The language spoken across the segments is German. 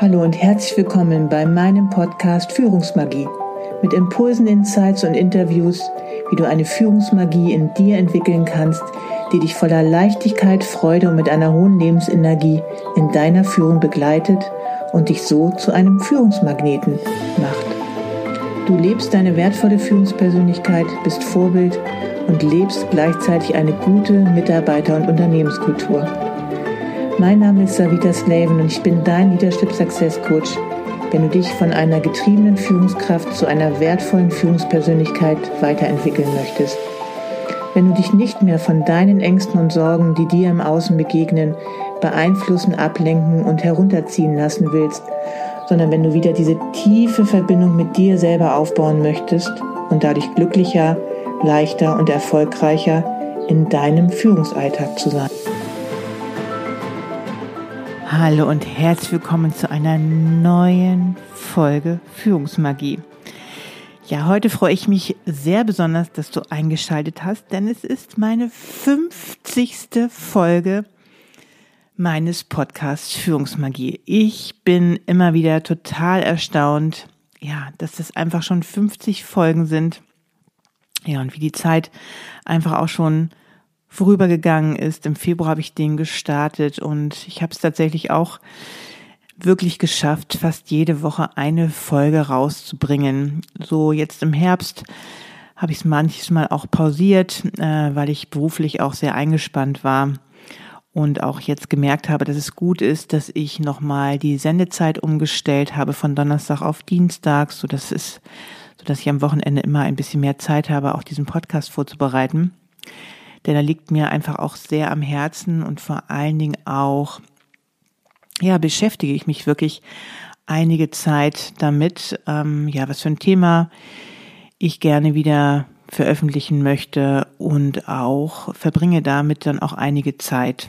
Hallo und herzlich willkommen bei meinem Podcast Führungsmagie mit Impulsen, Insights und Interviews, wie du eine Führungsmagie in dir entwickeln kannst, die dich voller Leichtigkeit, Freude und mit einer hohen Lebensenergie in deiner Führung begleitet und dich so zu einem Führungsmagneten macht. Du lebst deine wertvolle Führungspersönlichkeit, bist Vorbild und lebst gleichzeitig eine gute Mitarbeiter- und Unternehmenskultur. Mein Name ist Savita Slaven und ich bin dein Leadership Success Coach, wenn du dich von einer getriebenen Führungskraft zu einer wertvollen Führungspersönlichkeit weiterentwickeln möchtest. Wenn du dich nicht mehr von deinen Ängsten und Sorgen, die dir im Außen begegnen, beeinflussen, ablenken und herunterziehen lassen willst, sondern wenn du wieder diese tiefe Verbindung mit dir selber aufbauen möchtest und dadurch glücklicher, leichter und erfolgreicher in deinem Führungsalltag zu sein. Hallo und herzlich willkommen zu einer neuen Folge Führungsmagie. Ja, heute freue ich mich sehr besonders, dass du eingeschaltet hast, denn es ist meine 50. Folge meines Podcasts Führungsmagie. Ich bin immer wieder total erstaunt, ja, dass das einfach schon 50 Folgen sind. Ja, und wie die Zeit einfach auch schon vorübergegangen ist. Im Februar habe ich den gestartet und ich habe es tatsächlich auch wirklich geschafft, fast jede Woche eine Folge rauszubringen. So jetzt im Herbst habe ich es manchmal auch pausiert, äh, weil ich beruflich auch sehr eingespannt war und auch jetzt gemerkt habe, dass es gut ist, dass ich nochmal die Sendezeit umgestellt habe von Donnerstag auf Dienstag, so dass es, so dass ich am Wochenende immer ein bisschen mehr Zeit habe, auch diesen Podcast vorzubereiten. Denn er liegt mir einfach auch sehr am Herzen und vor allen Dingen auch, ja, beschäftige ich mich wirklich einige Zeit damit, ähm, ja, was für ein Thema ich gerne wieder veröffentlichen möchte und auch verbringe damit dann auch einige Zeit.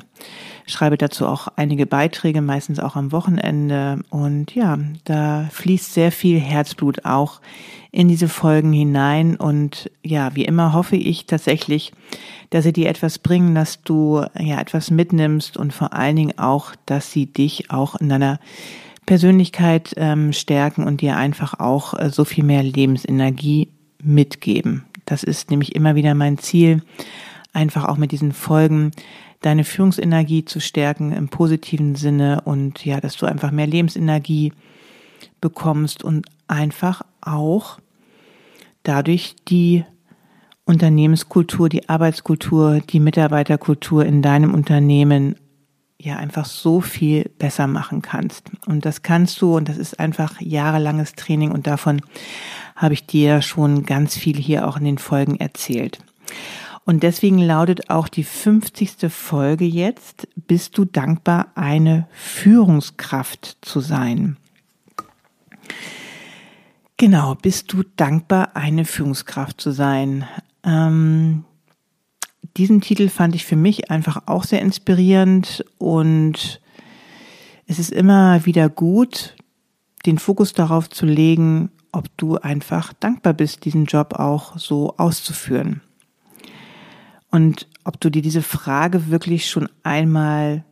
Schreibe dazu auch einige Beiträge, meistens auch am Wochenende. Und ja, da fließt sehr viel Herzblut auch in diese Folgen hinein. Und ja, wie immer hoffe ich tatsächlich, dass sie dir etwas bringen, dass du ja etwas mitnimmst und vor allen Dingen auch, dass sie dich auch in deiner Persönlichkeit ähm, stärken und dir einfach auch äh, so viel mehr Lebensenergie mitgeben. Das ist nämlich immer wieder mein Ziel, einfach auch mit diesen Folgen deine Führungsenergie zu stärken im positiven Sinne und ja, dass du einfach mehr Lebensenergie bekommst und einfach auch dadurch die Unternehmenskultur, die Arbeitskultur, die Mitarbeiterkultur in deinem Unternehmen ja einfach so viel besser machen kannst. Und das kannst du und das ist einfach jahrelanges Training und davon habe ich dir schon ganz viel hier auch in den Folgen erzählt. Und deswegen lautet auch die 50. Folge jetzt, bist du dankbar, eine Führungskraft zu sein? Genau, bist du dankbar, eine Führungskraft zu sein? Ähm, diesen Titel fand ich für mich einfach auch sehr inspirierend und es ist immer wieder gut, den Fokus darauf zu legen, ob du einfach dankbar bist, diesen Job auch so auszuführen. Und ob du dir diese Frage wirklich schon einmal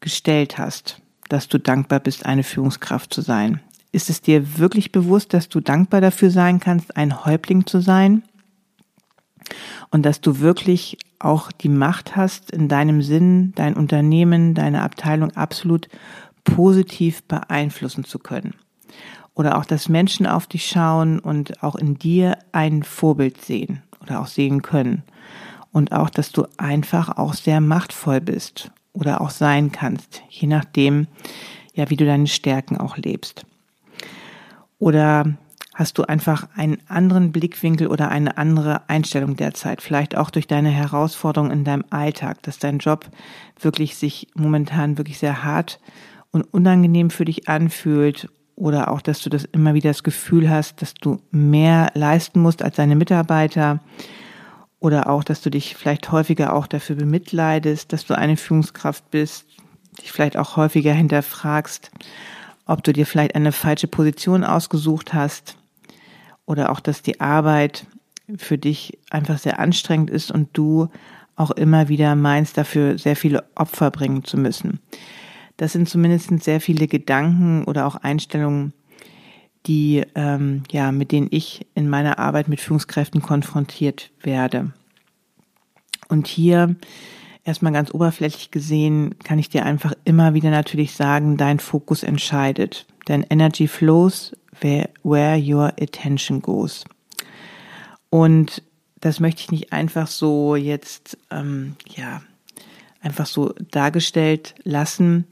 gestellt hast, dass du dankbar bist, eine Führungskraft zu sein. Ist es dir wirklich bewusst, dass du dankbar dafür sein kannst, ein Häuptling zu sein? Und dass du wirklich auch die Macht hast, in deinem Sinn, dein Unternehmen, deine Abteilung absolut positiv beeinflussen zu können oder auch, dass Menschen auf dich schauen und auch in dir ein Vorbild sehen oder auch sehen können. Und auch, dass du einfach auch sehr machtvoll bist oder auch sein kannst, je nachdem, ja, wie du deine Stärken auch lebst. Oder hast du einfach einen anderen Blickwinkel oder eine andere Einstellung derzeit, vielleicht auch durch deine Herausforderungen in deinem Alltag, dass dein Job wirklich sich momentan wirklich sehr hart und unangenehm für dich anfühlt oder auch, dass du das immer wieder das Gefühl hast, dass du mehr leisten musst als deine Mitarbeiter oder auch, dass du dich vielleicht häufiger auch dafür bemitleidest, dass du eine Führungskraft bist, dich vielleicht auch häufiger hinterfragst, ob du dir vielleicht eine falsche Position ausgesucht hast. Oder auch, dass die Arbeit für dich einfach sehr anstrengend ist und du auch immer wieder meinst, dafür sehr viele Opfer bringen zu müssen. Das sind zumindest sehr viele Gedanken oder auch Einstellungen, die ähm, ja mit denen ich in meiner Arbeit mit Führungskräften konfrontiert werde. Und hier erstmal ganz oberflächlich gesehen kann ich dir einfach immer wieder natürlich sagen, dein Fokus entscheidet. Denn Energy flows where, where your attention goes. Und das möchte ich nicht einfach so jetzt, ähm, ja, einfach so dargestellt lassen,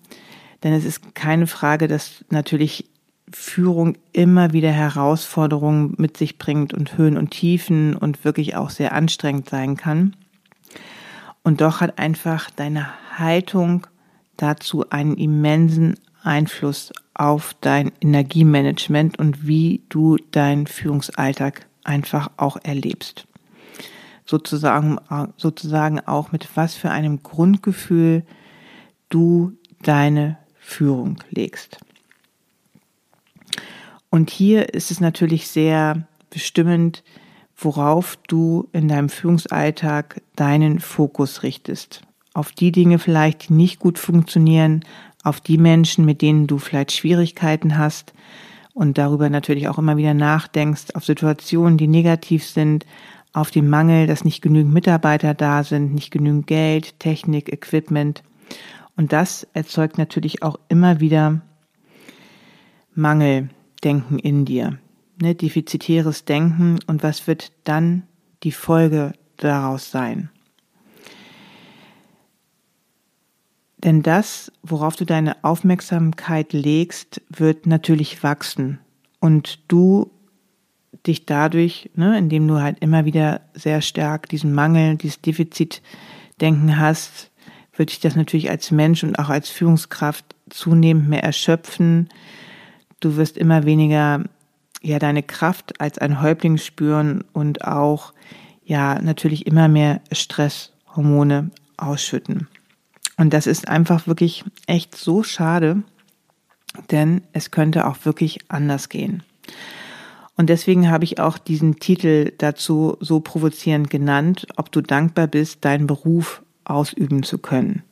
denn es ist keine Frage, dass natürlich Führung immer wieder Herausforderungen mit sich bringt und Höhen und Tiefen und wirklich auch sehr anstrengend sein kann. Und doch hat einfach deine Haltung dazu einen immensen Einfluss auf dein Energiemanagement und wie du deinen Führungsalltag einfach auch erlebst. Sozusagen, sozusagen auch mit was für einem Grundgefühl du deine Führung legst. Und hier ist es natürlich sehr bestimmend, worauf du in deinem Führungsalltag deinen Fokus richtest. Auf die Dinge vielleicht, die nicht gut funktionieren, auf die Menschen, mit denen du vielleicht Schwierigkeiten hast und darüber natürlich auch immer wieder nachdenkst, auf Situationen, die negativ sind, auf den Mangel, dass nicht genügend Mitarbeiter da sind, nicht genügend Geld, Technik, Equipment. Und das erzeugt natürlich auch immer wieder Mangeldenken in dir ne, defizitäres Denken und was wird dann die Folge daraus sein? Denn das, worauf du deine Aufmerksamkeit legst, wird natürlich wachsen und du dich dadurch, ne, indem du halt immer wieder sehr stark diesen Mangel, dieses Defizitdenken hast, wird dich das natürlich als Mensch und auch als Führungskraft zunehmend mehr erschöpfen. Du wirst immer weniger ja deine Kraft als ein Häuptling spüren und auch ja natürlich immer mehr Stresshormone ausschütten. Und das ist einfach wirklich echt so schade, denn es könnte auch wirklich anders gehen. Und deswegen habe ich auch diesen Titel dazu so provozierend genannt, ob du dankbar bist, deinen Beruf ausüben zu können.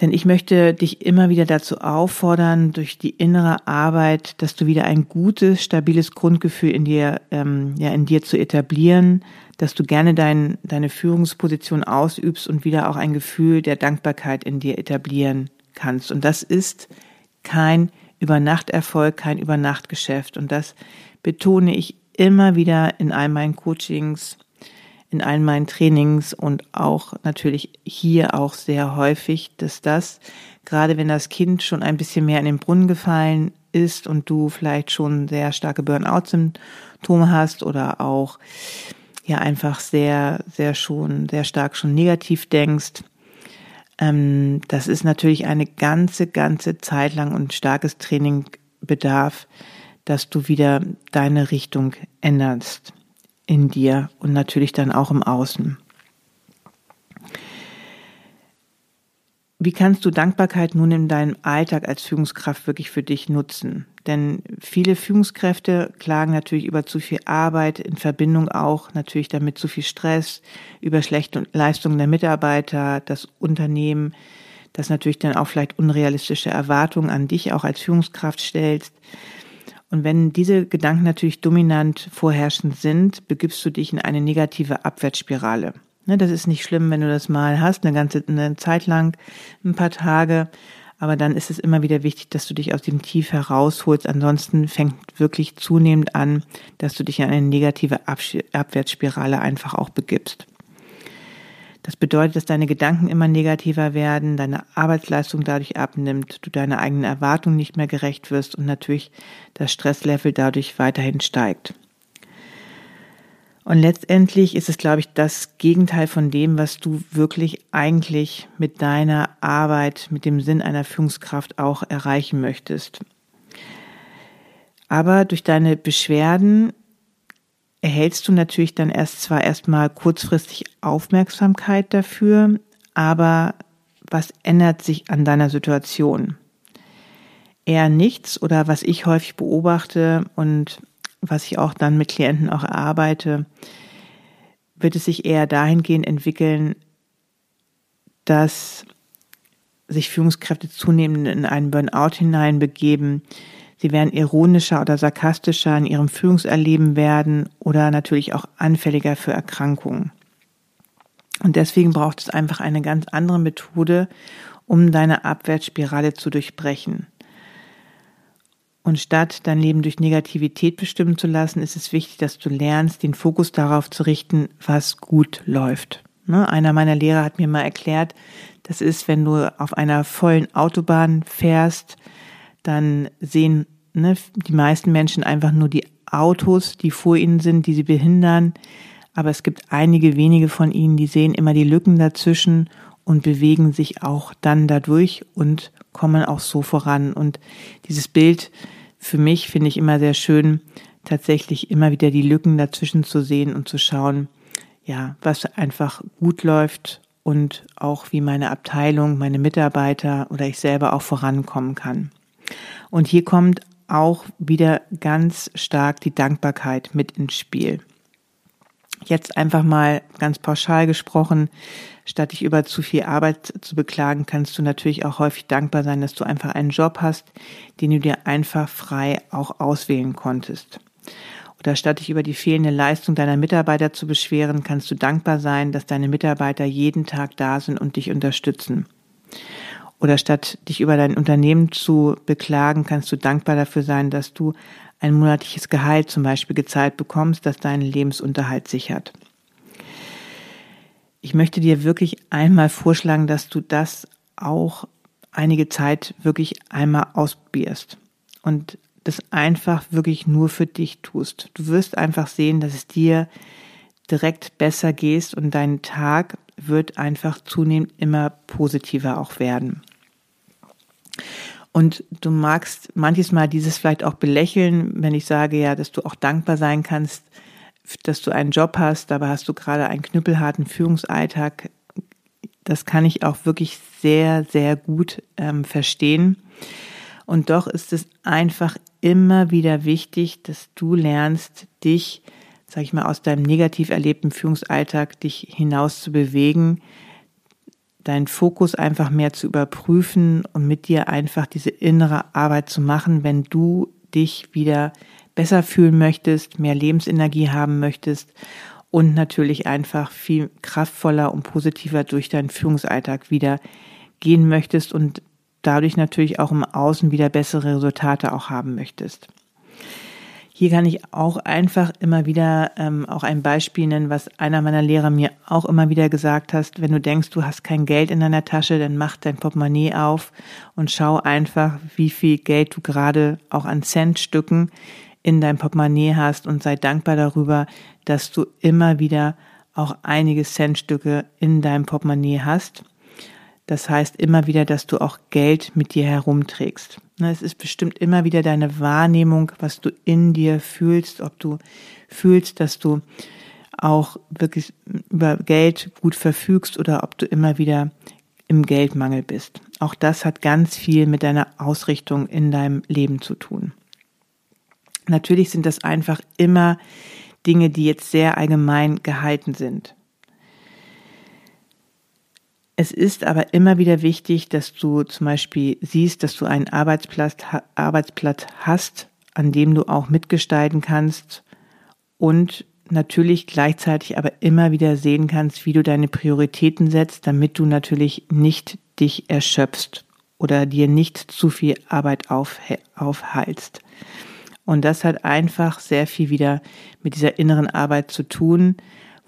Denn ich möchte dich immer wieder dazu auffordern, durch die innere Arbeit, dass du wieder ein gutes, stabiles Grundgefühl in dir, ähm, ja, in dir zu etablieren, dass du gerne dein, deine Führungsposition ausübst und wieder auch ein Gefühl der Dankbarkeit in dir etablieren kannst. Und das ist kein Übernachterfolg, kein Übernachtgeschäft. Und das betone ich immer wieder in all meinen Coachings, in allen meinen Trainings und auch natürlich hier auch sehr häufig, dass das, gerade wenn das Kind schon ein bisschen mehr in den Brunnen gefallen ist und du vielleicht schon sehr starke Burnout-Symptome hast oder auch ja einfach sehr, sehr schon, sehr stark schon negativ denkst, ähm, das ist natürlich eine ganze, ganze Zeit lang und starkes Training bedarf, dass du wieder deine Richtung änderst in dir und natürlich dann auch im Außen. Wie kannst du Dankbarkeit nun in deinem Alltag als Führungskraft wirklich für dich nutzen? Denn viele Führungskräfte klagen natürlich über zu viel Arbeit, in Verbindung auch natürlich damit zu viel Stress, über schlechte Leistungen der Mitarbeiter, das Unternehmen, das natürlich dann auch vielleicht unrealistische Erwartungen an dich auch als Führungskraft stellst. Und wenn diese Gedanken natürlich dominant vorherrschend sind, begibst du dich in eine negative Abwärtsspirale. Ne, das ist nicht schlimm, wenn du das mal hast, eine ganze eine Zeit lang, ein paar Tage. Aber dann ist es immer wieder wichtig, dass du dich aus dem Tief herausholst. Ansonsten fängt wirklich zunehmend an, dass du dich in eine negative Abwärtsspirale einfach auch begibst. Das bedeutet, dass deine Gedanken immer negativer werden, deine Arbeitsleistung dadurch abnimmt, du deiner eigenen Erwartung nicht mehr gerecht wirst und natürlich das Stresslevel dadurch weiterhin steigt. Und letztendlich ist es, glaube ich, das Gegenteil von dem, was du wirklich eigentlich mit deiner Arbeit, mit dem Sinn einer Führungskraft auch erreichen möchtest. Aber durch deine Beschwerden erhältst du natürlich dann erst zwar erstmal kurzfristig Aufmerksamkeit dafür, aber was ändert sich an deiner Situation? Eher nichts oder was ich häufig beobachte und was ich auch dann mit Klienten auch erarbeite, wird es sich eher dahingehend entwickeln, dass sich Führungskräfte zunehmend in einen Burnout hineinbegeben. Sie werden ironischer oder sarkastischer in ihrem Führungserleben werden oder natürlich auch anfälliger für Erkrankungen. Und deswegen braucht es einfach eine ganz andere Methode, um deine Abwärtsspirale zu durchbrechen. Und statt dein Leben durch Negativität bestimmen zu lassen, ist es wichtig, dass du lernst, den Fokus darauf zu richten, was gut läuft. Ne? Einer meiner Lehrer hat mir mal erklärt, das ist, wenn du auf einer vollen Autobahn fährst, dann sehen ne, die meisten Menschen einfach nur die Autos, die vor ihnen sind, die sie behindern. Aber es gibt einige wenige von ihnen, die sehen immer die Lücken dazwischen und bewegen sich auch dann dadurch und kommen auch so voran. Und dieses Bild für mich finde ich immer sehr schön, tatsächlich immer wieder die Lücken dazwischen zu sehen und zu schauen, ja, was einfach gut läuft und auch wie meine Abteilung, meine Mitarbeiter oder ich selber auch vorankommen kann. Und hier kommt auch wieder ganz stark die Dankbarkeit mit ins Spiel. Jetzt einfach mal ganz pauschal gesprochen, statt dich über zu viel Arbeit zu beklagen, kannst du natürlich auch häufig dankbar sein, dass du einfach einen Job hast, den du dir einfach frei auch auswählen konntest. Oder statt dich über die fehlende Leistung deiner Mitarbeiter zu beschweren, kannst du dankbar sein, dass deine Mitarbeiter jeden Tag da sind und dich unterstützen. Oder statt dich über dein Unternehmen zu beklagen, kannst du dankbar dafür sein, dass du ein monatliches Gehalt zum Beispiel gezahlt bekommst, das deinen Lebensunterhalt sichert. Ich möchte dir wirklich einmal vorschlagen, dass du das auch einige Zeit wirklich einmal ausprobierst und das einfach wirklich nur für dich tust. Du wirst einfach sehen, dass es dir direkt besser geht und dein Tag wird einfach zunehmend immer positiver auch werden. Und du magst manches Mal dieses vielleicht auch belächeln, wenn ich sage ja, dass du auch dankbar sein kannst, dass du einen Job hast, dabei hast du gerade einen knüppelharten Führungsalltag. Das kann ich auch wirklich sehr, sehr gut ähm, verstehen. Und doch ist es einfach immer wieder wichtig, dass du lernst, dich, sag ich mal, aus deinem negativ erlebten Führungsalltag dich hinaus zu bewegen, deinen Fokus einfach mehr zu überprüfen und mit dir einfach diese innere Arbeit zu machen, wenn du dich wieder besser fühlen möchtest, mehr Lebensenergie haben möchtest und natürlich einfach viel kraftvoller und positiver durch deinen Führungsalltag wieder gehen möchtest und dadurch natürlich auch im Außen wieder bessere Resultate auch haben möchtest. Hier kann ich auch einfach immer wieder ähm, auch ein Beispiel nennen, was einer meiner Lehrer mir auch immer wieder gesagt hat. Wenn du denkst, du hast kein Geld in deiner Tasche, dann mach dein Portemonnaie auf und schau einfach, wie viel Geld du gerade auch an Centstücken in deinem Portemonnaie hast und sei dankbar darüber, dass du immer wieder auch einige Centstücke in deinem Portemonnaie hast. Das heißt immer wieder, dass du auch Geld mit dir herumträgst. Ne, es ist bestimmt immer wieder deine Wahrnehmung, was du in dir fühlst, ob du fühlst, dass du auch wirklich über Geld gut verfügst oder ob du immer wieder im Geldmangel bist. Auch das hat ganz viel mit deiner Ausrichtung in deinem Leben zu tun. Natürlich sind das einfach immer Dinge, die jetzt sehr allgemein gehalten sind. Es ist aber immer wieder wichtig, dass du zum Beispiel siehst, dass du einen Arbeitsplatz, Arbeitsplatz hast, an dem du auch mitgestalten kannst und natürlich gleichzeitig aber immer wieder sehen kannst, wie du deine Prioritäten setzt, damit du natürlich nicht dich erschöpfst oder dir nicht zu viel Arbeit auf, aufhalst. Und das hat einfach sehr viel wieder mit dieser inneren Arbeit zu tun,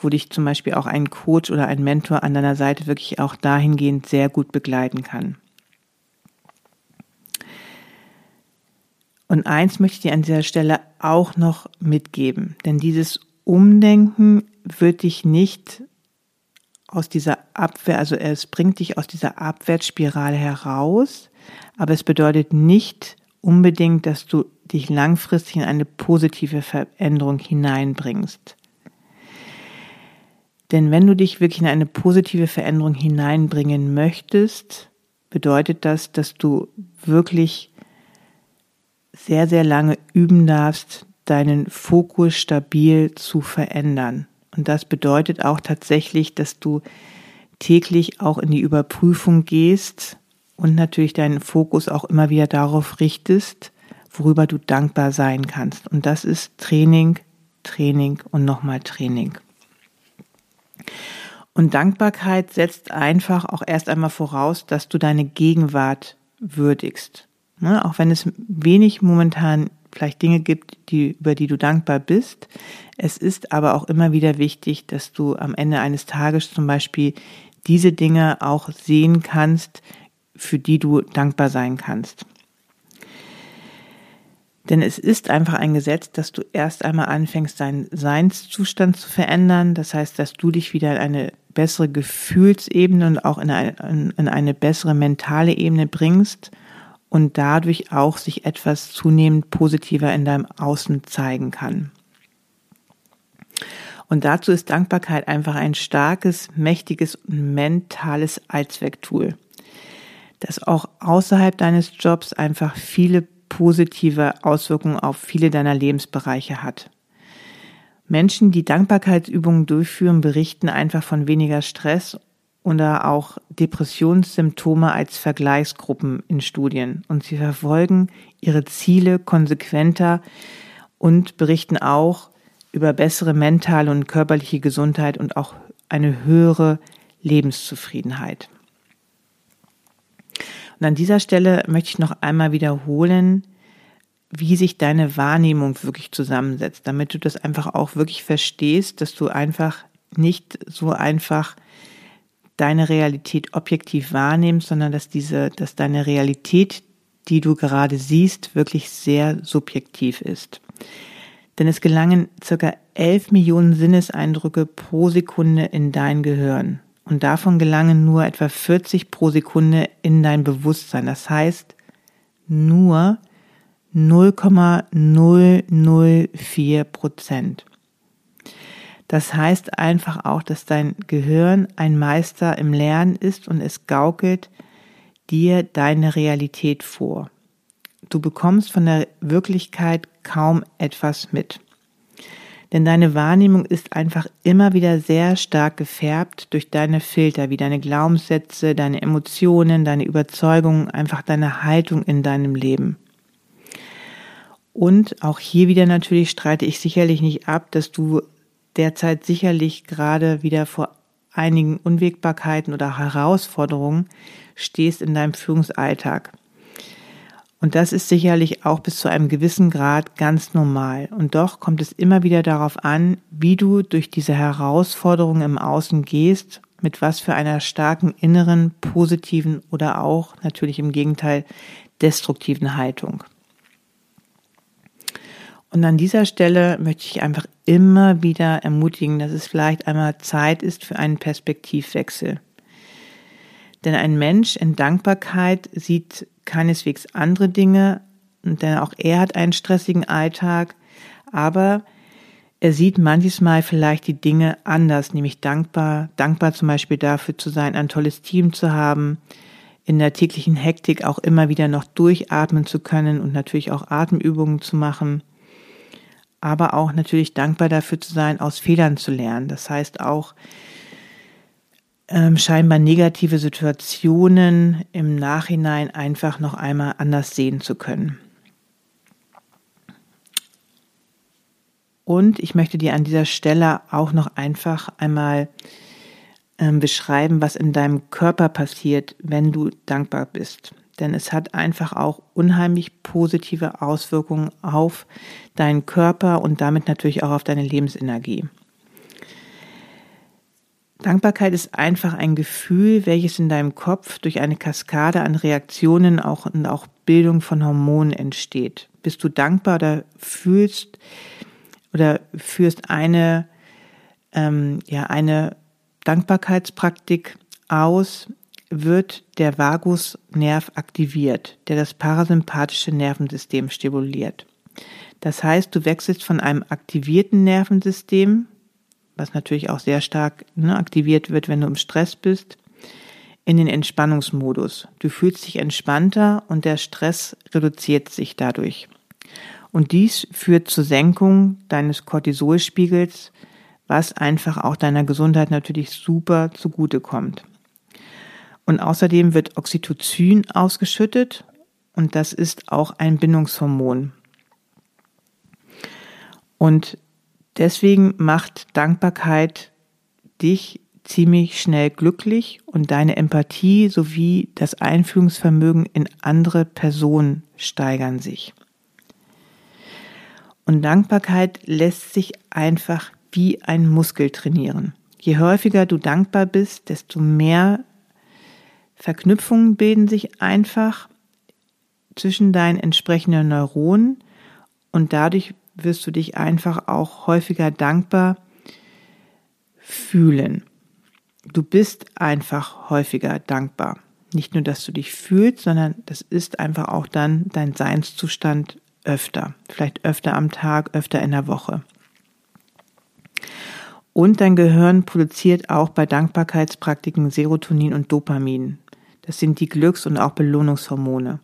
wo dich zum Beispiel auch ein Coach oder ein Mentor an deiner Seite wirklich auch dahingehend sehr gut begleiten kann. Und eins möchte ich dir an dieser Stelle auch noch mitgeben, denn dieses Umdenken wird dich nicht aus dieser Abwehr, also es bringt dich aus dieser Abwärtsspirale heraus, aber es bedeutet nicht unbedingt, dass du dich langfristig in eine positive Veränderung hineinbringst. Denn wenn du dich wirklich in eine positive Veränderung hineinbringen möchtest, bedeutet das, dass du wirklich sehr, sehr lange üben darfst, deinen Fokus stabil zu verändern. Und das bedeutet auch tatsächlich, dass du täglich auch in die Überprüfung gehst und natürlich deinen Fokus auch immer wieder darauf richtest, worüber du dankbar sein kannst. Und das ist Training, Training und nochmal Training. Und Dankbarkeit setzt einfach auch erst einmal voraus, dass du deine Gegenwart würdigst. Ne? Auch wenn es wenig momentan vielleicht Dinge gibt, die, über die du dankbar bist. Es ist aber auch immer wieder wichtig, dass du am Ende eines Tages zum Beispiel diese Dinge auch sehen kannst, für die du dankbar sein kannst. Denn es ist einfach ein Gesetz, dass du erst einmal anfängst, deinen Seinszustand zu verändern. Das heißt, dass du dich wieder in eine bessere Gefühlsebene und auch in eine, in eine bessere mentale Ebene bringst und dadurch auch sich etwas zunehmend positiver in deinem Außen zeigen kann. Und dazu ist Dankbarkeit einfach ein starkes, mächtiges und mentales Allzwecktool, das auch außerhalb deines Jobs einfach viele positive Auswirkungen auf viele deiner Lebensbereiche hat. Menschen, die Dankbarkeitsübungen durchführen, berichten einfach von weniger Stress oder auch Depressionssymptome als Vergleichsgruppen in Studien. Und sie verfolgen ihre Ziele konsequenter und berichten auch über bessere mentale und körperliche Gesundheit und auch eine höhere Lebenszufriedenheit. Und an dieser Stelle möchte ich noch einmal wiederholen, wie sich deine Wahrnehmung wirklich zusammensetzt, damit du das einfach auch wirklich verstehst, dass du einfach nicht so einfach deine Realität objektiv wahrnimmst, sondern dass diese, dass deine Realität, die du gerade siehst, wirklich sehr subjektiv ist. Denn es gelangen circa 11 Millionen Sinneseindrücke pro Sekunde in dein Gehirn und davon gelangen nur etwa 40 pro Sekunde in dein Bewusstsein. Das heißt, nur 0,004 Prozent. Das heißt einfach auch, dass dein Gehirn ein Meister im Lernen ist und es gaukelt dir deine Realität vor. Du bekommst von der Wirklichkeit kaum etwas mit. Denn deine Wahrnehmung ist einfach immer wieder sehr stark gefärbt durch deine Filter, wie deine Glaubenssätze, deine Emotionen, deine Überzeugungen, einfach deine Haltung in deinem Leben. Und auch hier wieder natürlich streite ich sicherlich nicht ab, dass du derzeit sicherlich gerade wieder vor einigen Unwägbarkeiten oder Herausforderungen stehst in deinem Führungsalltag. Und das ist sicherlich auch bis zu einem gewissen Grad ganz normal. Und doch kommt es immer wieder darauf an, wie du durch diese Herausforderungen im Außen gehst, mit was für einer starken inneren, positiven oder auch natürlich im Gegenteil destruktiven Haltung. Und an dieser Stelle möchte ich einfach immer wieder ermutigen, dass es vielleicht einmal Zeit ist für einen Perspektivwechsel. Denn ein Mensch in Dankbarkeit sieht keineswegs andere Dinge, denn auch er hat einen stressigen Alltag, aber er sieht manches Mal vielleicht die Dinge anders, nämlich dankbar, dankbar zum Beispiel dafür zu sein, ein tolles Team zu haben, in der täglichen Hektik auch immer wieder noch durchatmen zu können und natürlich auch Atemübungen zu machen, aber auch natürlich dankbar dafür zu sein, aus Fehlern zu lernen. Das heißt auch, ähm, scheinbar negative Situationen im Nachhinein einfach noch einmal anders sehen zu können. Und ich möchte dir an dieser Stelle auch noch einfach einmal ähm, beschreiben, was in deinem Körper passiert, wenn du dankbar bist. Denn es hat einfach auch unheimlich positive Auswirkungen auf deinen Körper und damit natürlich auch auf deine Lebensenergie. Dankbarkeit ist einfach ein Gefühl, welches in deinem Kopf durch eine Kaskade an Reaktionen auch und auch Bildung von Hormonen entsteht. Bist du dankbar oder fühlst oder führst eine ähm, ja eine Dankbarkeitspraktik aus, wird der Vagusnerv aktiviert, der das parasympathische Nervensystem stimuliert. Das heißt, du wechselst von einem aktivierten Nervensystem, was natürlich auch sehr stark ne, aktiviert wird, wenn du im Stress bist, in den Entspannungsmodus. Du fühlst dich entspannter und der Stress reduziert sich dadurch. Und dies führt zur Senkung deines Cortisolspiegels, was einfach auch deiner Gesundheit natürlich super zugutekommt. Und außerdem wird Oxytocin ausgeschüttet und das ist auch ein Bindungshormon. Und deswegen macht Dankbarkeit dich ziemlich schnell glücklich und deine Empathie sowie das Einfühlungsvermögen in andere Personen steigern sich. Und Dankbarkeit lässt sich einfach wie ein Muskel trainieren. Je häufiger du dankbar bist, desto mehr Verknüpfungen bilden sich einfach zwischen deinen entsprechenden Neuronen und dadurch wirst du dich einfach auch häufiger dankbar fühlen. Du bist einfach häufiger dankbar. Nicht nur, dass du dich fühlst, sondern das ist einfach auch dann dein Seinszustand öfter. Vielleicht öfter am Tag, öfter in der Woche. Und dein Gehirn produziert auch bei Dankbarkeitspraktiken Serotonin und Dopamin. Das sind die Glücks- und auch Belohnungshormone.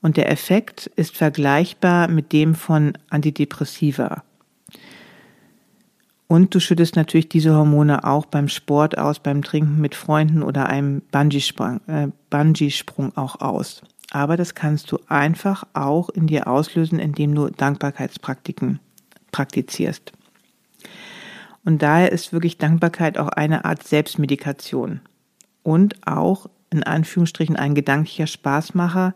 Und der Effekt ist vergleichbar mit dem von Antidepressiva. Und du schüttest natürlich diese Hormone auch beim Sport aus, beim Trinken mit Freunden oder einem Bungee-Sprung äh, Bungee auch aus. Aber das kannst du einfach auch in dir auslösen, indem du Dankbarkeitspraktiken praktizierst. Und daher ist wirklich Dankbarkeit auch eine Art Selbstmedikation und auch in Anführungsstrichen ein gedanklicher Spaßmacher,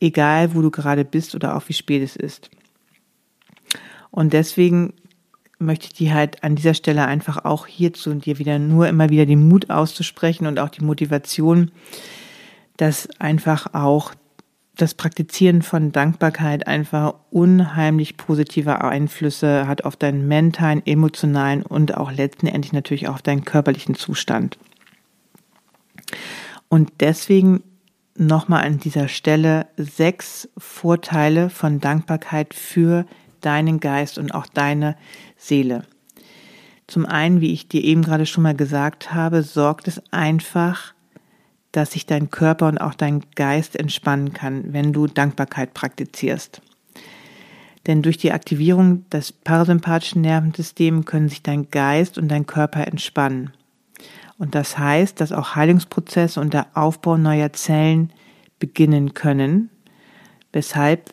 egal wo du gerade bist oder auch wie spät es ist. Und deswegen möchte ich dir halt an dieser Stelle einfach auch hierzu und dir wieder nur immer wieder den Mut auszusprechen und auch die Motivation, dass einfach auch das Praktizieren von Dankbarkeit einfach unheimlich positive Einflüsse hat auf deinen mentalen, emotionalen und auch letztendlich natürlich auch deinen körperlichen Zustand. Und deswegen nochmal an dieser Stelle sechs Vorteile von Dankbarkeit für deinen Geist und auch deine Seele. Zum einen, wie ich dir eben gerade schon mal gesagt habe, sorgt es einfach, dass sich dein Körper und auch dein Geist entspannen kann, wenn du Dankbarkeit praktizierst. Denn durch die Aktivierung des parasympathischen Nervensystems können sich dein Geist und dein Körper entspannen. Und das heißt, dass auch Heilungsprozesse und der Aufbau neuer Zellen beginnen können, weshalb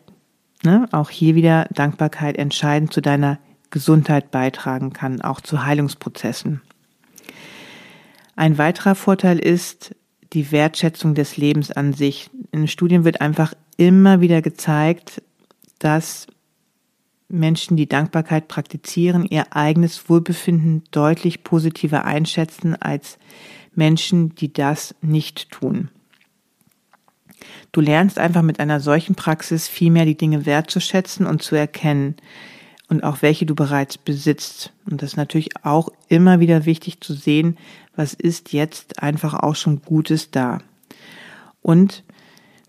ne, auch hier wieder Dankbarkeit entscheidend zu deiner Gesundheit beitragen kann, auch zu Heilungsprozessen. Ein weiterer Vorteil ist die Wertschätzung des Lebens an sich. In Studien wird einfach immer wieder gezeigt, dass Menschen, die Dankbarkeit praktizieren, ihr eigenes Wohlbefinden deutlich positiver einschätzen als Menschen, die das nicht tun. Du lernst einfach mit einer solchen Praxis viel mehr die Dinge wertzuschätzen und zu erkennen und auch welche du bereits besitzt. Und das ist natürlich auch immer wieder wichtig zu sehen, was ist jetzt einfach auch schon Gutes da. Und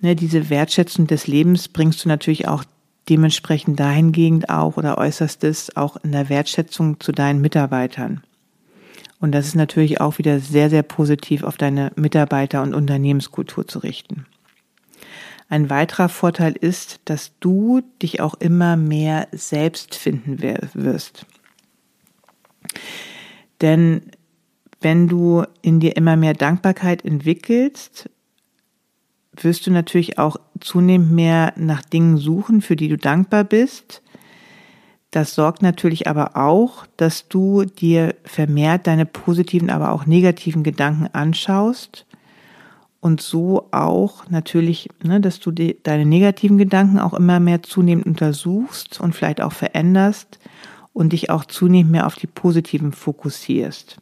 ne, diese Wertschätzung des Lebens bringst du natürlich auch dementsprechend dahingehend auch oder äußerst es auch in der Wertschätzung zu deinen Mitarbeitern. Und das ist natürlich auch wieder sehr, sehr positiv auf deine Mitarbeiter und Unternehmenskultur zu richten. Ein weiterer Vorteil ist, dass du dich auch immer mehr selbst finden wirst. Denn wenn du in dir immer mehr Dankbarkeit entwickelst, wirst du natürlich auch zunehmend mehr nach Dingen suchen, für die du dankbar bist. Das sorgt natürlich aber auch, dass du dir vermehrt deine positiven, aber auch negativen Gedanken anschaust und so auch natürlich, ne, dass du die, deine negativen Gedanken auch immer mehr zunehmend untersuchst und vielleicht auch veränderst und dich auch zunehmend mehr auf die positiven fokussierst.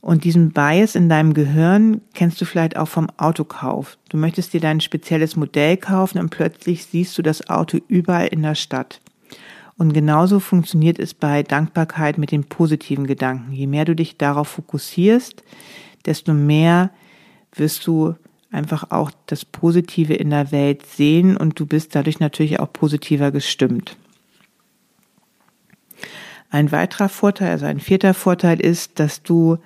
Und diesen Bias in deinem Gehirn kennst du vielleicht auch vom Autokauf. Du möchtest dir dein spezielles Modell kaufen und plötzlich siehst du das Auto überall in der Stadt. Und genauso funktioniert es bei Dankbarkeit mit den positiven Gedanken. Je mehr du dich darauf fokussierst, desto mehr wirst du einfach auch das Positive in der Welt sehen und du bist dadurch natürlich auch positiver gestimmt. Ein weiterer Vorteil, also ein vierter Vorteil ist, dass du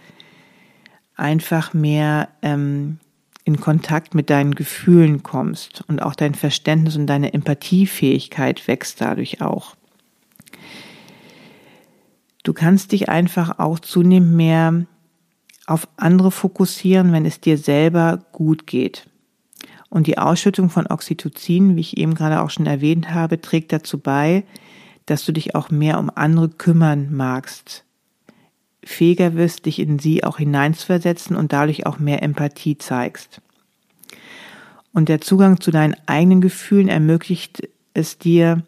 einfach mehr ähm, in Kontakt mit deinen Gefühlen kommst und auch dein Verständnis und deine Empathiefähigkeit wächst dadurch auch. Du kannst dich einfach auch zunehmend mehr auf andere fokussieren, wenn es dir selber gut geht. Und die Ausschüttung von Oxytocin, wie ich eben gerade auch schon erwähnt habe, trägt dazu bei, dass du dich auch mehr um andere kümmern magst, fähiger wirst, dich in sie auch hineinzuversetzen und dadurch auch mehr Empathie zeigst. Und der Zugang zu deinen eigenen Gefühlen ermöglicht es dir,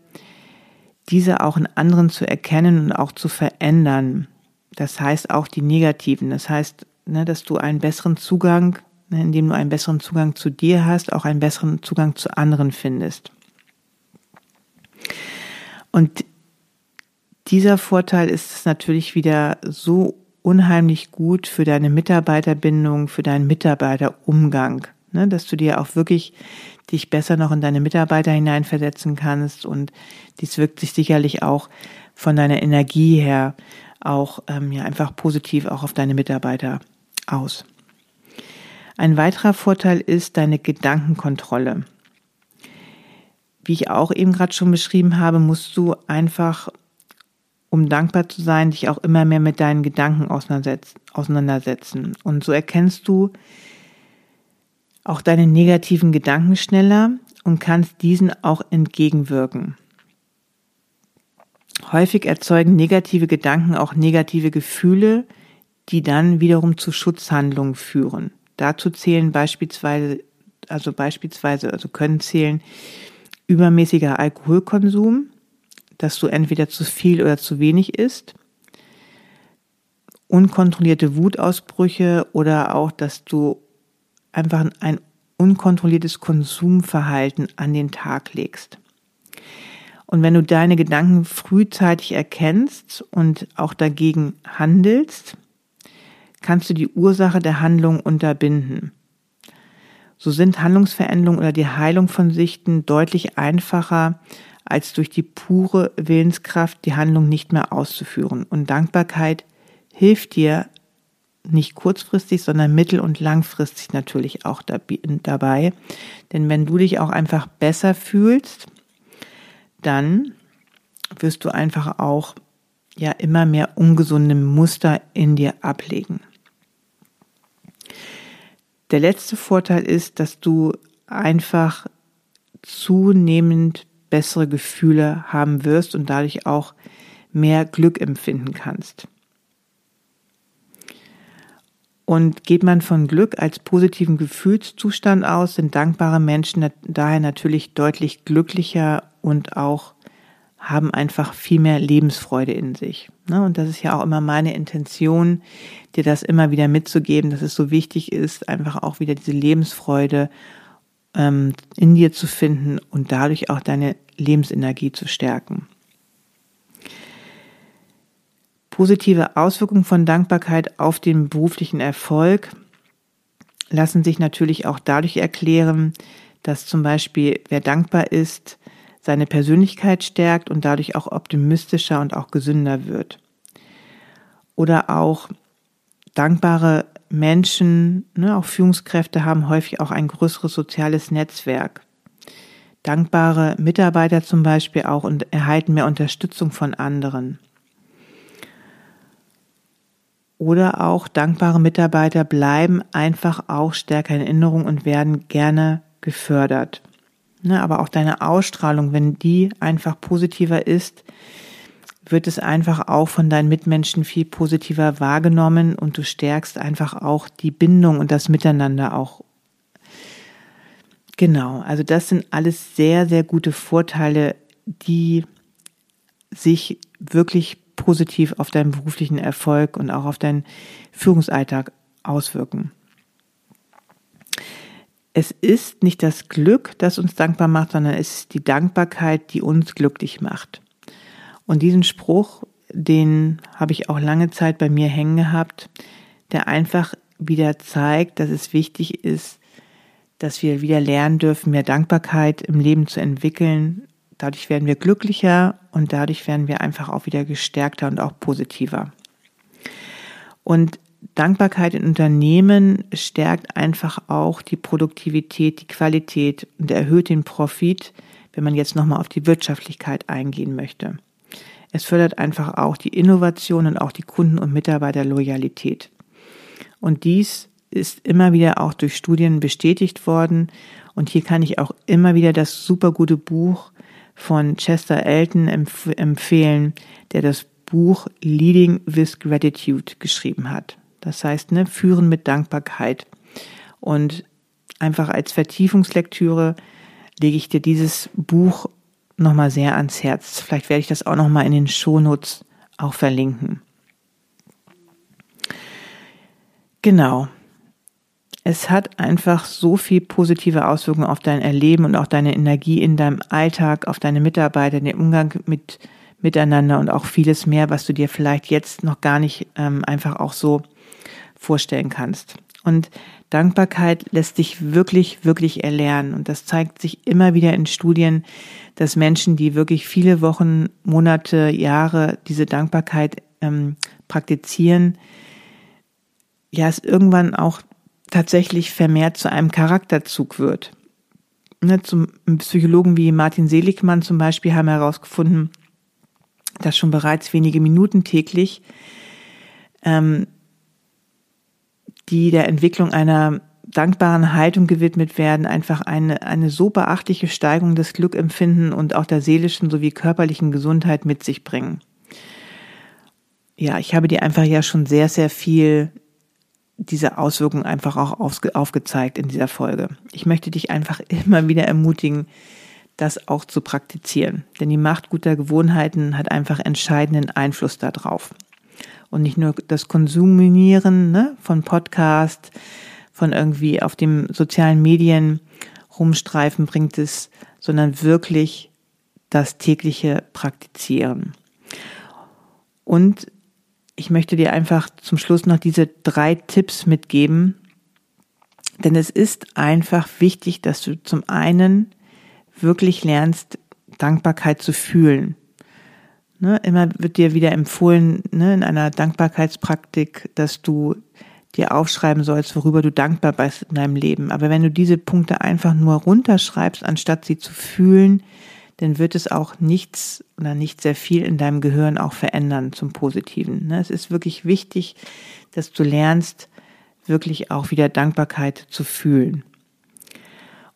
diese auch in anderen zu erkennen und auch zu verändern. Das heißt auch die negativen. Das heißt, ne, dass du einen besseren Zugang, ne, indem du einen besseren Zugang zu dir hast, auch einen besseren Zugang zu anderen findest. Und dieser Vorteil ist natürlich wieder so unheimlich gut für deine Mitarbeiterbindung, für deinen Mitarbeiterumgang, ne, dass du dir auch wirklich dich besser noch in deine Mitarbeiter hineinversetzen kannst und dies wirkt sich sicherlich auch von deiner Energie her auch ähm, ja einfach positiv auch auf deine Mitarbeiter aus. Ein weiterer Vorteil ist deine Gedankenkontrolle. Wie ich auch eben gerade schon beschrieben habe, musst du einfach, um dankbar zu sein, dich auch immer mehr mit deinen Gedanken auseinandersetzen. Und so erkennst du auch deine negativen Gedanken schneller und kannst diesen auch entgegenwirken. Häufig erzeugen negative Gedanken auch negative Gefühle, die dann wiederum zu Schutzhandlungen führen. Dazu zählen beispielsweise, also beispielsweise, also können zählen übermäßiger Alkoholkonsum, dass du entweder zu viel oder zu wenig isst, unkontrollierte Wutausbrüche oder auch, dass du einfach ein unkontrolliertes Konsumverhalten an den Tag legst. Und wenn du deine Gedanken frühzeitig erkennst und auch dagegen handelst, kannst du die Ursache der Handlung unterbinden. So sind Handlungsveränderungen oder die Heilung von Sichten deutlich einfacher, als durch die pure Willenskraft die Handlung nicht mehr auszuführen. Und Dankbarkeit hilft dir nicht kurzfristig, sondern mittel- und langfristig natürlich auch dabei. Denn wenn du dich auch einfach besser fühlst, dann wirst du einfach auch ja immer mehr ungesunde Muster in dir ablegen. Der letzte Vorteil ist, dass du einfach zunehmend bessere Gefühle haben wirst und dadurch auch mehr Glück empfinden kannst. Und geht man von Glück als positiven Gefühlszustand aus, sind dankbare Menschen daher natürlich deutlich glücklicher und auch haben einfach viel mehr Lebensfreude in sich. Ne? Und das ist ja auch immer meine Intention, dir das immer wieder mitzugeben, dass es so wichtig ist, einfach auch wieder diese Lebensfreude ähm, in dir zu finden und dadurch auch deine Lebensenergie zu stärken. Positive Auswirkungen von Dankbarkeit auf den beruflichen Erfolg lassen sich natürlich auch dadurch erklären, dass zum Beispiel wer dankbar ist, seine Persönlichkeit stärkt und dadurch auch optimistischer und auch gesünder wird. Oder auch dankbare Menschen, ne, auch Führungskräfte haben häufig auch ein größeres soziales Netzwerk. Dankbare Mitarbeiter zum Beispiel auch und erhalten mehr Unterstützung von anderen. Oder auch dankbare Mitarbeiter bleiben einfach auch stärker in Erinnerung und werden gerne gefördert. Ne, aber auch deine Ausstrahlung, wenn die einfach positiver ist, wird es einfach auch von deinen Mitmenschen viel positiver wahrgenommen und du stärkst einfach auch die Bindung und das Miteinander auch. Genau, also das sind alles sehr, sehr gute Vorteile, die sich wirklich positiv auf deinen beruflichen Erfolg und auch auf deinen Führungsalltag auswirken. Es ist nicht das Glück, das uns dankbar macht, sondern es ist die Dankbarkeit, die uns glücklich macht. Und diesen Spruch, den habe ich auch lange Zeit bei mir hängen gehabt, der einfach wieder zeigt, dass es wichtig ist, dass wir wieder lernen dürfen, mehr Dankbarkeit im Leben zu entwickeln, Dadurch werden wir glücklicher und dadurch werden wir einfach auch wieder gestärkter und auch positiver. Und Dankbarkeit in Unternehmen stärkt einfach auch die Produktivität, die Qualität und erhöht den Profit, wenn man jetzt nochmal auf die Wirtschaftlichkeit eingehen möchte. Es fördert einfach auch die Innovation und auch die Kunden- und Mitarbeiterloyalität. Und dies ist immer wieder auch durch Studien bestätigt worden. Und hier kann ich auch immer wieder das super gute Buch von Chester Elton empf empfehlen, der das Buch Leading with Gratitude geschrieben hat. Das heißt, ne, führen mit Dankbarkeit. Und einfach als Vertiefungslektüre lege ich dir dieses Buch nochmal sehr ans Herz. Vielleicht werde ich das auch nochmal in den Shownotes auch verlinken. Genau. Es hat einfach so viel positive Auswirkungen auf dein Erleben und auch deine Energie in deinem Alltag, auf deine Mitarbeiter, den Umgang mit miteinander und auch vieles mehr, was du dir vielleicht jetzt noch gar nicht ähm, einfach auch so vorstellen kannst. Und Dankbarkeit lässt sich wirklich, wirklich erlernen. Und das zeigt sich immer wieder in Studien, dass Menschen, die wirklich viele Wochen, Monate, Jahre diese Dankbarkeit ähm, praktizieren, ja, es irgendwann auch tatsächlich vermehrt zu einem Charakterzug wird. Ne, zum Psychologen wie Martin Seligmann zum Beispiel haben herausgefunden, dass schon bereits wenige Minuten täglich ähm, die der Entwicklung einer dankbaren Haltung gewidmet werden, einfach eine, eine so beachtliche Steigerung des Glückempfinden und auch der seelischen sowie körperlichen Gesundheit mit sich bringen. Ja, ich habe dir einfach ja schon sehr, sehr viel diese Auswirkungen einfach auch aufgezeigt in dieser Folge. Ich möchte dich einfach immer wieder ermutigen, das auch zu praktizieren. Denn die Macht guter Gewohnheiten hat einfach entscheidenden Einfluss darauf und nicht nur das Konsumieren ne, von Podcast, von irgendwie auf dem sozialen Medien rumstreifen bringt es, sondern wirklich das tägliche Praktizieren. Und ich möchte dir einfach zum Schluss noch diese drei Tipps mitgeben, denn es ist einfach wichtig, dass du zum einen wirklich lernst, Dankbarkeit zu fühlen. Ne, immer wird dir wieder empfohlen, ne, in einer Dankbarkeitspraktik, dass du dir aufschreiben sollst, worüber du dankbar bist in deinem Leben. Aber wenn du diese Punkte einfach nur runterschreibst, anstatt sie zu fühlen, dann wird es auch nichts oder nicht sehr viel in deinem Gehirn auch verändern zum Positiven. Ne? Es ist wirklich wichtig, dass du lernst, wirklich auch wieder Dankbarkeit zu fühlen.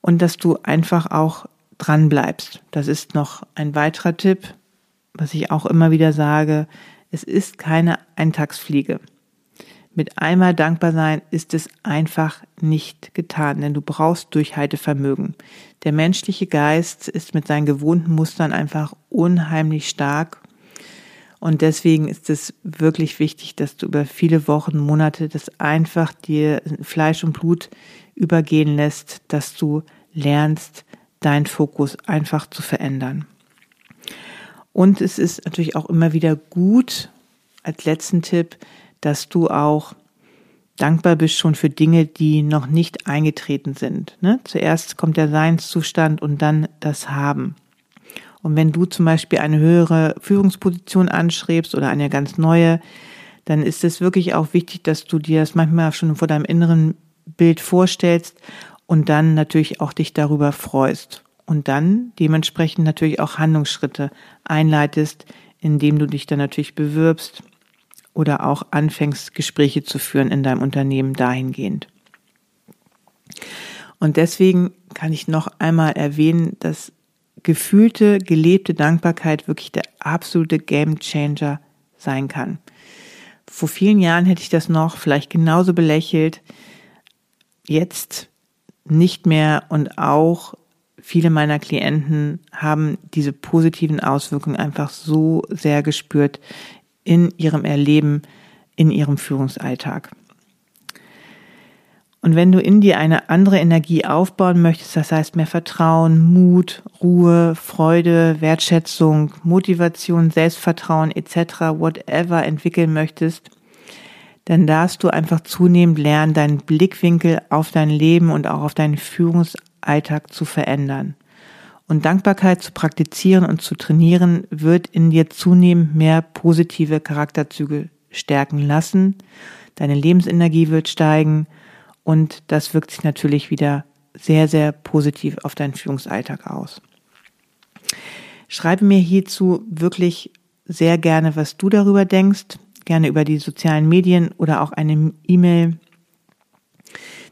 Und dass du einfach auch dran bleibst. Das ist noch ein weiterer Tipp was ich auch immer wieder sage, es ist keine Eintagsfliege. Mit einmal dankbar sein ist es einfach nicht getan, denn du brauchst Durchhaltevermögen. Der menschliche Geist ist mit seinen gewohnten Mustern einfach unheimlich stark und deswegen ist es wirklich wichtig, dass du über viele Wochen, Monate das einfach dir Fleisch und Blut übergehen lässt, dass du lernst, deinen Fokus einfach zu verändern. Und es ist natürlich auch immer wieder gut, als letzten Tipp, dass du auch dankbar bist schon für Dinge, die noch nicht eingetreten sind. Ne? Zuerst kommt der Seinszustand und dann das Haben. Und wenn du zum Beispiel eine höhere Führungsposition anstrebst oder eine ganz neue, dann ist es wirklich auch wichtig, dass du dir das manchmal schon vor deinem inneren Bild vorstellst und dann natürlich auch dich darüber freust und dann dementsprechend natürlich auch Handlungsschritte einleitest, indem du dich dann natürlich bewirbst oder auch anfängst, Gespräche zu führen in deinem Unternehmen dahingehend. Und deswegen kann ich noch einmal erwähnen, dass gefühlte, gelebte Dankbarkeit wirklich der absolute Game Changer sein kann. Vor vielen Jahren hätte ich das noch vielleicht genauso belächelt. Jetzt nicht mehr und auch viele meiner Klienten haben diese positiven Auswirkungen einfach so sehr gespürt in ihrem Erleben, in ihrem Führungsalltag. Und wenn du in dir eine andere Energie aufbauen möchtest, das heißt mehr Vertrauen, Mut, Ruhe, Freude, Wertschätzung, Motivation, Selbstvertrauen etc., whatever entwickeln möchtest, dann darfst du einfach zunehmend lernen, deinen Blickwinkel auf dein Leben und auch auf deinen Führungsalltag Alltag zu verändern. Und Dankbarkeit zu praktizieren und zu trainieren wird in dir zunehmend mehr positive Charakterzüge stärken lassen. Deine Lebensenergie wird steigen und das wirkt sich natürlich wieder sehr, sehr positiv auf deinen Führungsalltag aus. Schreibe mir hierzu wirklich sehr gerne, was du darüber denkst, gerne über die sozialen Medien oder auch eine E-Mail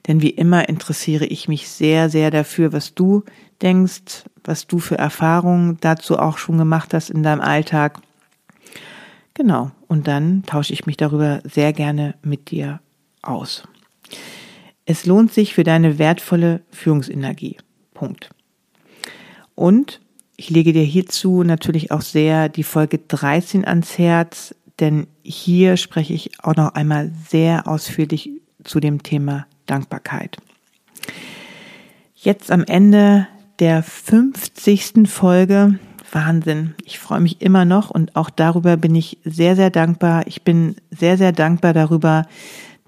Denn wie immer interessiere ich mich sehr, sehr dafür, was du denkst, was du für Erfahrungen dazu auch schon gemacht hast in deinem Alltag. Genau, und dann tausche ich mich darüber sehr gerne mit dir aus. Es lohnt sich für deine wertvolle Führungsenergie. Punkt. Und ich lege dir hierzu natürlich auch sehr die Folge 13 ans Herz, denn hier spreche ich auch noch einmal sehr ausführlich zu dem Thema Dankbarkeit. Jetzt am Ende der 50. Folge. Wahnsinn. Ich freue mich immer noch und auch darüber bin ich sehr, sehr dankbar. Ich bin sehr, sehr dankbar darüber,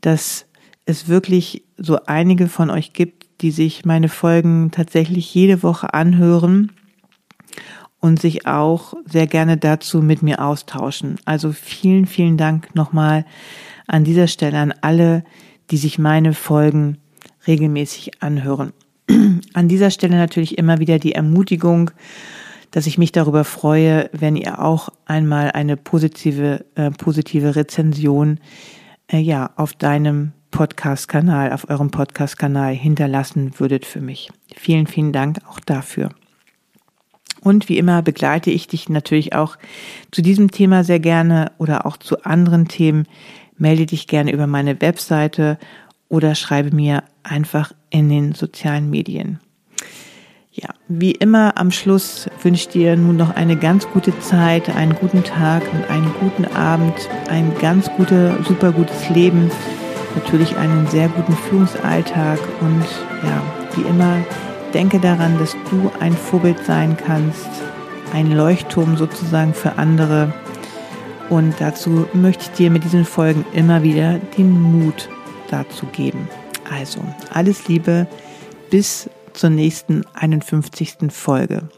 dass es wirklich so einige von euch gibt, die sich meine Folgen tatsächlich jede Woche anhören und sich auch sehr gerne dazu mit mir austauschen. Also vielen, vielen Dank nochmal an dieser Stelle an alle, die sich meine Folgen regelmäßig anhören. An dieser Stelle natürlich immer wieder die Ermutigung, dass ich mich darüber freue, wenn ihr auch einmal eine positive, äh, positive Rezension äh, ja, auf deinem Podcast-Kanal, auf eurem Podcast-Kanal hinterlassen würdet für mich. Vielen, vielen Dank auch dafür. Und wie immer begleite ich dich natürlich auch zu diesem Thema sehr gerne oder auch zu anderen Themen. Melde dich gerne über meine Webseite oder schreibe mir einfach in den sozialen Medien. Ja, wie immer am Schluss wünsche ich dir nun noch eine ganz gute Zeit, einen guten Tag und einen guten Abend, ein ganz gutes, super gutes Leben, natürlich einen sehr guten Führungsalltag und ja, wie immer denke daran, dass du ein Vorbild sein kannst, ein Leuchtturm sozusagen für andere. Und dazu möchte ich dir mit diesen Folgen immer wieder den Mut dazu geben. Also, alles Liebe, bis zur nächsten 51. Folge.